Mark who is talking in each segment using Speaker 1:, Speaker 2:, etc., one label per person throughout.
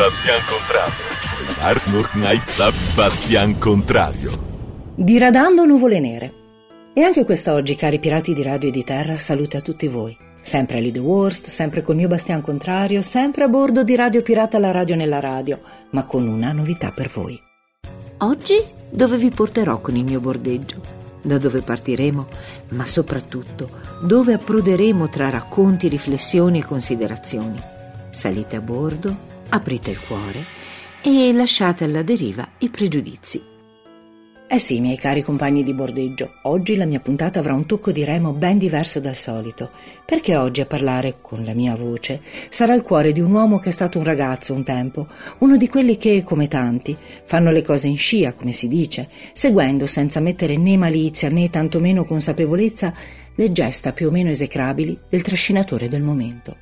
Speaker 1: Bastian Contrario. Arnold Knight Bastian Contrario.
Speaker 2: Diradando nuvole nere. E anche quest'oggi, cari pirati di radio e di terra, salute a tutti voi. Sempre a Lido Worst, sempre col mio Bastian Contrario, sempre a bordo di Radio Pirata la radio nella radio, ma con una novità per voi. Oggi dove vi porterò con il mio bordeggio? Da dove partiremo? Ma soprattutto dove approderemo tra racconti, riflessioni e considerazioni. Salite a bordo, aprite il cuore e lasciate alla deriva i pregiudizi. Eh sì, miei cari compagni di bordeggio, oggi la mia puntata avrà un tocco di remo ben diverso dal solito, perché oggi a parlare con la mia voce sarà il cuore di un uomo che è stato un ragazzo un tempo, uno di quelli che, come tanti, fanno le cose in scia, come si dice, seguendo senza mettere né malizia né tantomeno consapevolezza le gesta più o meno esecrabili del trascinatore del momento.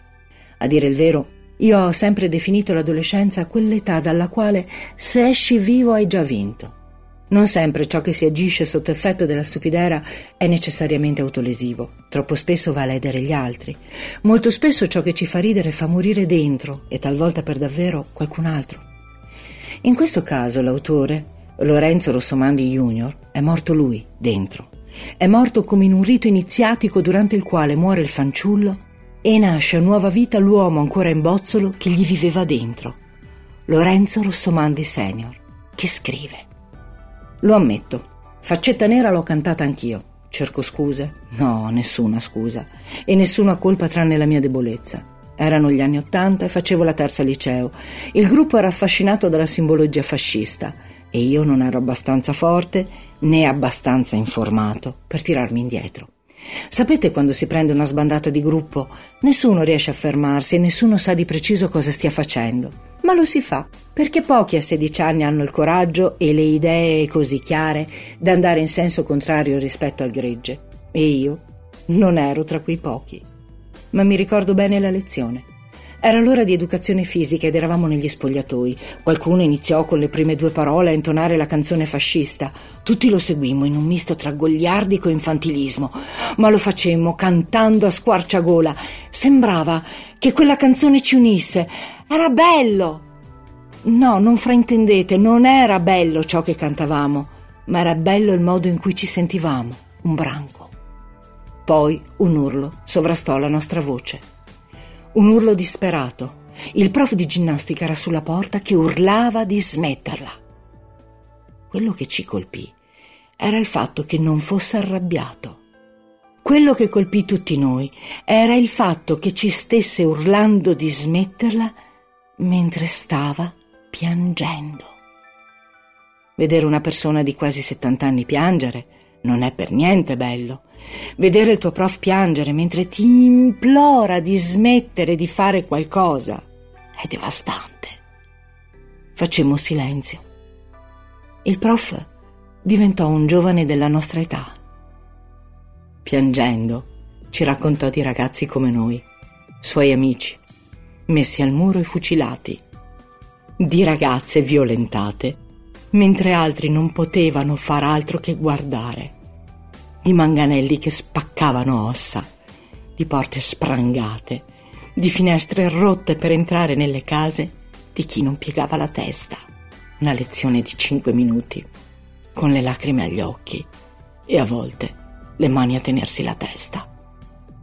Speaker 2: A dire il vero, io ho sempre definito l'adolescenza quell'età dalla quale se esci vivo hai già vinto non sempre ciò che si agisce sotto effetto della stupidera è necessariamente autolesivo. Troppo spesso va a ledere gli altri. Molto spesso ciò che ci fa ridere fa morire dentro, e talvolta per davvero, qualcun altro. In questo caso l'autore, Lorenzo Rossomandi Jr., è morto lui, dentro. È morto come in un rito iniziatico durante il quale muore il fanciullo e nasce a nuova vita l'uomo ancora in bozzolo che gli viveva dentro. Lorenzo Rossomandi Senior, che scrive. Lo ammetto, faccetta nera l'ho cantata anch'io. Cerco scuse? No, nessuna scusa. E nessuna colpa tranne la mia debolezza. Erano gli anni Ottanta e facevo la terza liceo. Il gruppo era affascinato dalla simbologia fascista e io non ero abbastanza forte né abbastanza informato per tirarmi indietro. Sapete quando si prende una sbandata di gruppo? Nessuno riesce a fermarsi e nessuno sa di preciso cosa stia facendo. Ma lo si fa, perché pochi a 16 anni hanno il coraggio e le idee così chiare da andare in senso contrario rispetto al gregge. E io non ero tra quei pochi. Ma mi ricordo bene la lezione. Era l'ora di educazione fisica ed eravamo negli spogliatoi. Qualcuno iniziò con le prime due parole a intonare la canzone fascista. Tutti lo seguimmo in un misto tra gogliardico e infantilismo, ma lo facemmo cantando a squarciagola. Sembrava che quella canzone ci unisse. Era bello! No, non fraintendete, non era bello ciò che cantavamo, ma era bello il modo in cui ci sentivamo, un branco. Poi un urlo sovrastò la nostra voce. Un urlo disperato. Il prof di ginnastica era sulla porta che urlava di smetterla. Quello che ci colpì era il fatto che non fosse arrabbiato. Quello che colpì tutti noi era il fatto che ci stesse urlando di smetterla mentre stava piangendo. Vedere una persona di quasi 70 anni piangere non è per niente bello. Vedere il tuo prof piangere mentre ti implora di smettere di fare qualcosa è devastante. Facemmo silenzio. Il prof diventò un giovane della nostra età. Piangendo, ci raccontò di ragazzi come noi, suoi amici, messi al muro e fucilati, di ragazze violentate, mentre altri non potevano far altro che guardare di manganelli che spaccavano ossa, di porte sprangate, di finestre rotte per entrare nelle case di chi non piegava la testa. Una lezione di cinque minuti, con le lacrime agli occhi e a volte le mani a tenersi la testa.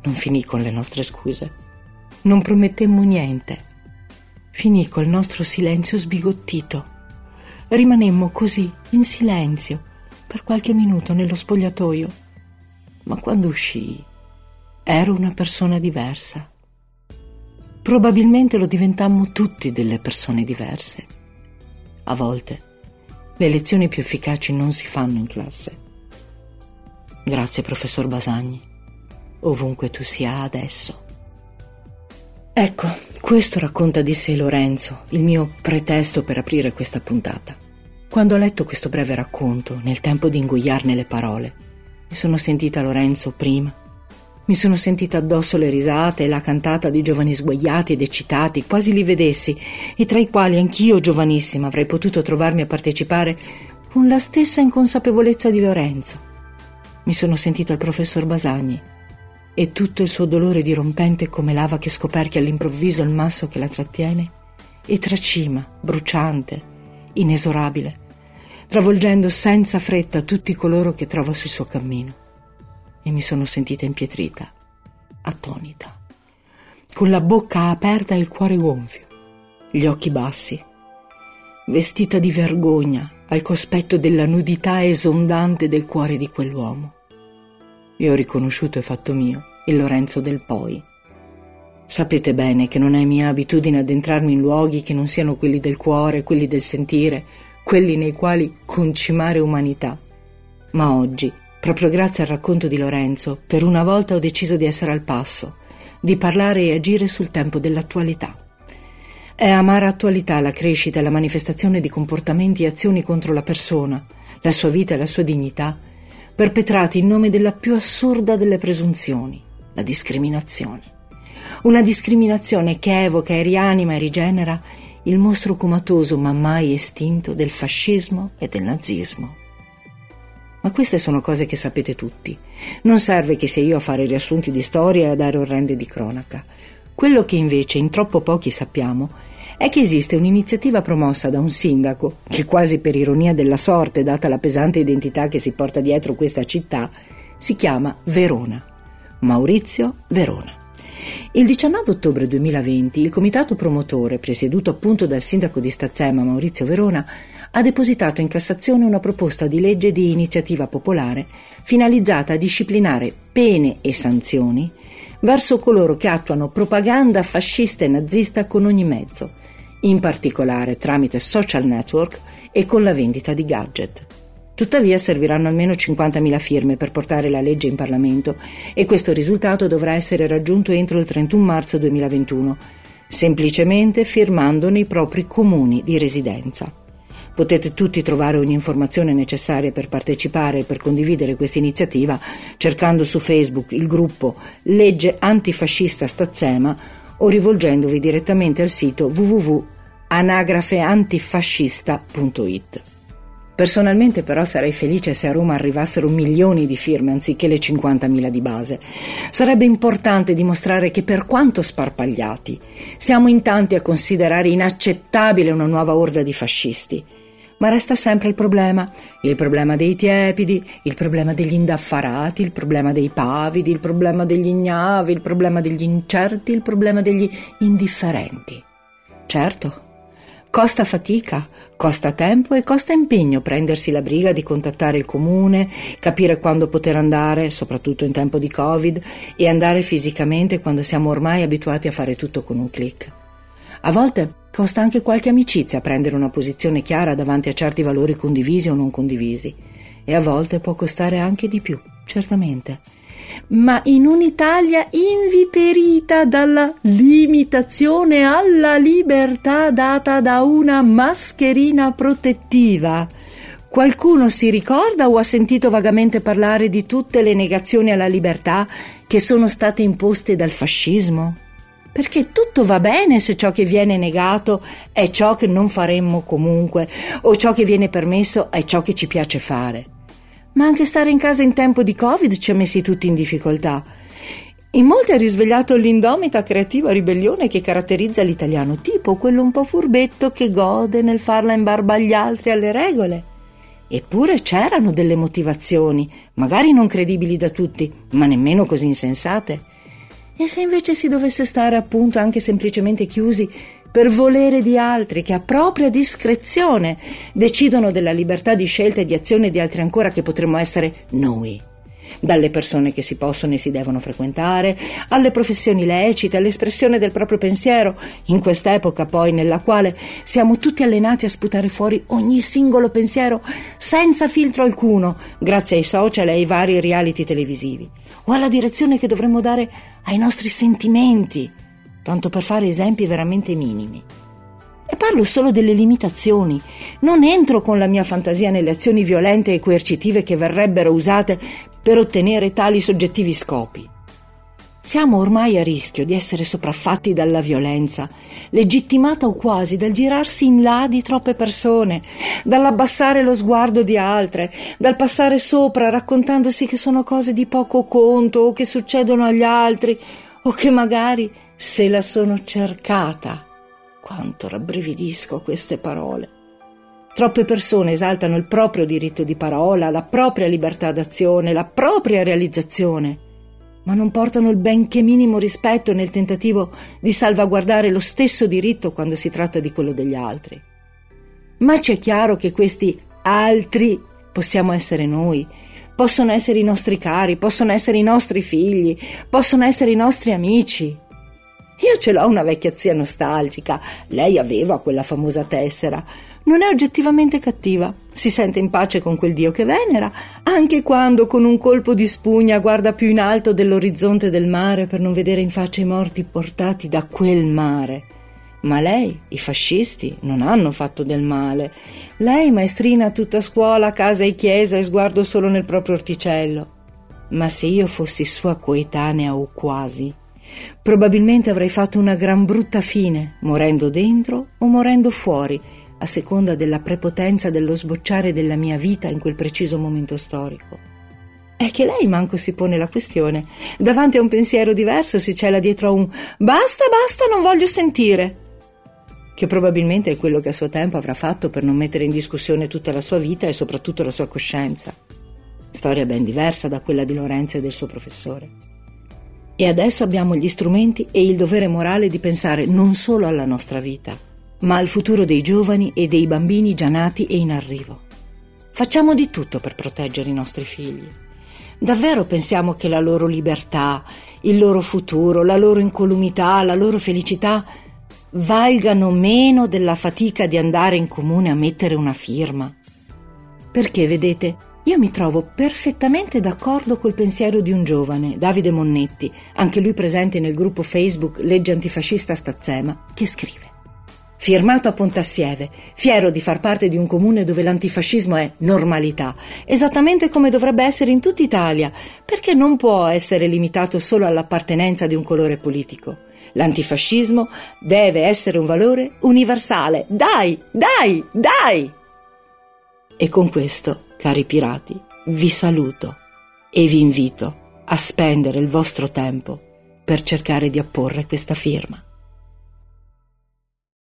Speaker 2: Non finì con le nostre scuse. Non promettemmo niente. Finì col nostro silenzio sbigottito. Rimanemmo così, in silenzio, per qualche minuto nello spogliatoio ma quando uscii ero una persona diversa. Probabilmente lo diventammo tutti delle persone diverse. A volte le lezioni più efficaci non si fanno in classe. Grazie professor Basagni, ovunque tu sia adesso. Ecco, questo racconta di sé Lorenzo, il mio pretesto per aprire questa puntata. Quando ho letto questo breve racconto, nel tempo di ingoiarne le parole, mi sono sentita Lorenzo prima. Mi sono sentita addosso le risate e la cantata di giovani sguaiati ed eccitati, quasi li vedessi, e tra i quali anch'io, giovanissima, avrei potuto trovarmi a partecipare con la stessa inconsapevolezza di Lorenzo. Mi sono sentita il professor Basagni e tutto il suo dolore dirompente come lava che scoperchia all'improvviso il masso che la trattiene e tracima, bruciante, inesorabile, travolgendo senza fretta tutti coloro che trova sul suo cammino. E mi sono sentita impietrita, attonita, con la bocca aperta e il cuore gonfio, gli occhi bassi, vestita di vergogna al cospetto della nudità esondante del cuore di quell'uomo. Io ho riconosciuto e fatto mio il Lorenzo del Poi. Sapete bene che non è mia abitudine addentrarmi in luoghi che non siano quelli del cuore, quelli del sentire, quelli nei quali concimare umanità. Ma oggi, proprio grazie al racconto di Lorenzo, per una volta ho deciso di essere al passo, di parlare e agire sul tempo dell'attualità. È amara attualità la crescita e la manifestazione di comportamenti e azioni contro la persona, la sua vita e la sua dignità, perpetrati in nome della più assurda delle presunzioni, la discriminazione. Una discriminazione che evoca e rianima e rigenera il mostro comatoso ma mai estinto del fascismo e del nazismo. Ma queste sono cose che sapete tutti. Non serve che sia io a fare riassunti di storia e a dare orrende di cronaca. Quello che invece in troppo pochi sappiamo è che esiste un'iniziativa promossa da un sindaco, che quasi per ironia della sorte, data la pesante identità che si porta dietro questa città, si chiama Verona. Maurizio Verona. Il 19 ottobre 2020 il comitato promotore, presieduto appunto dal sindaco di Stazzema Maurizio Verona, ha depositato in Cassazione una proposta di legge di iniziativa popolare finalizzata a disciplinare pene e sanzioni verso coloro che attuano propaganda fascista e nazista con ogni mezzo, in particolare tramite social network e con la vendita di gadget. Tuttavia serviranno almeno 50.000 firme per portare la legge in Parlamento e questo risultato dovrà essere raggiunto entro il 31 marzo 2021, semplicemente firmando nei propri comuni di residenza. Potete tutti trovare ogni informazione necessaria per partecipare e per condividere questa iniziativa cercando su Facebook il gruppo Legge Antifascista Stazzema o rivolgendovi direttamente al sito www.anagrafeantifascista.it. Personalmente però sarei felice se a Roma arrivassero milioni di firme anziché le 50.000 di base. Sarebbe importante dimostrare che per quanto sparpagliati, siamo in tanti a considerare inaccettabile una nuova orda di fascisti. Ma resta sempre il problema, il problema dei tiepidi, il problema degli indaffarati, il problema dei pavidi, il problema degli ignavi, il problema degli incerti, il problema degli indifferenti. Certo, Costa fatica, costa tempo e costa impegno prendersi la briga di contattare il comune, capire quando poter andare, soprattutto in tempo di Covid, e andare fisicamente quando siamo ormai abituati a fare tutto con un clic. A volte costa anche qualche amicizia prendere una posizione chiara davanti a certi valori condivisi o non condivisi, e a volte può costare anche di più, certamente ma in un'Italia inviperita dalla limitazione alla libertà data da una mascherina protettiva. Qualcuno si ricorda o ha sentito vagamente parlare di tutte le negazioni alla libertà che sono state imposte dal fascismo? Perché tutto va bene se ciò che viene negato è ciò che non faremmo comunque, o ciò che viene permesso è ciò che ci piace fare ma anche stare in casa in tempo di Covid ci ha messi tutti in difficoltà. In molti ha risvegliato l'indomita creativa ribellione che caratterizza l'italiano tipo, quello un po' furbetto che gode nel farla in barba agli altri alle regole. Eppure c'erano delle motivazioni, magari non credibili da tutti, ma nemmeno così insensate. E se invece si dovesse stare appunto anche semplicemente chiusi per volere di altri che a propria discrezione decidono della libertà di scelta e di azione di altri ancora che potremmo essere noi. Dalle persone che si possono e si devono frequentare, alle professioni lecite, all'espressione del proprio pensiero, in quest'epoca poi nella quale siamo tutti allenati a sputare fuori ogni singolo pensiero senza filtro alcuno, grazie ai social e ai vari reality televisivi, o alla direzione che dovremmo dare ai nostri sentimenti, tanto per fare esempi veramente minimi. E parlo solo delle limitazioni. Non entro con la mia fantasia nelle azioni violente e coercitive che verrebbero usate per ottenere tali soggettivi scopi. Siamo ormai a rischio di essere sopraffatti dalla violenza, legittimata o quasi dal girarsi in là di troppe persone, dall'abbassare lo sguardo di altre, dal passare sopra raccontandosi che sono cose di poco conto o che succedono agli altri o che magari se la sono cercata quanto rabbrividisco queste parole. Troppe persone esaltano il proprio diritto di parola, la propria libertà d'azione, la propria realizzazione, ma non portano il benché minimo rispetto nel tentativo di salvaguardare lo stesso diritto quando si tratta di quello degli altri. Ma c'è chiaro che questi altri possiamo essere noi, possono essere i nostri cari, possono essere i nostri figli, possono essere i nostri amici. Io ce l'ho una vecchia zia nostalgica, lei aveva quella famosa tessera, non è oggettivamente cattiva, si sente in pace con quel Dio che venera, anche quando con un colpo di spugna guarda più in alto dell'orizzonte del mare per non vedere in faccia i morti portati da quel mare. Ma lei, i fascisti, non hanno fatto del male. Lei, maestrina tutta scuola, casa e chiesa e sguardo solo nel proprio orticello. Ma se io fossi sua coetanea o quasi, probabilmente avrei fatto una gran brutta fine, morendo dentro o morendo fuori, a seconda della prepotenza dello sbocciare della mia vita in quel preciso momento storico. È che lei manco si pone la questione. Davanti a un pensiero diverso si cela dietro a un basta, basta, non voglio sentire. Che probabilmente è quello che a suo tempo avrà fatto per non mettere in discussione tutta la sua vita e soprattutto la sua coscienza. Storia ben diversa da quella di Lorenzo e del suo professore. E adesso abbiamo gli strumenti e il dovere morale di pensare non solo alla nostra vita, ma al futuro dei giovani e dei bambini già nati e in arrivo. Facciamo di tutto per proteggere i nostri figli. Davvero pensiamo che la loro libertà, il loro futuro, la loro incolumità, la loro felicità valgano meno della fatica di andare in comune a mettere una firma? Perché, vedete, io mi trovo perfettamente d'accordo col pensiero di un giovane, Davide Monnetti, anche lui presente nel gruppo Facebook Legge Antifascista Stazzema, che scrive firmato a Pontassieve, fiero di far parte di un comune dove l'antifascismo è normalità, esattamente come dovrebbe essere in tutta Italia, perché non può essere limitato solo all'appartenenza di un colore politico. L'antifascismo deve essere un valore universale. Dai, dai, dai! E con questo, cari pirati, vi saluto e vi invito a spendere il vostro tempo per cercare di apporre questa firma.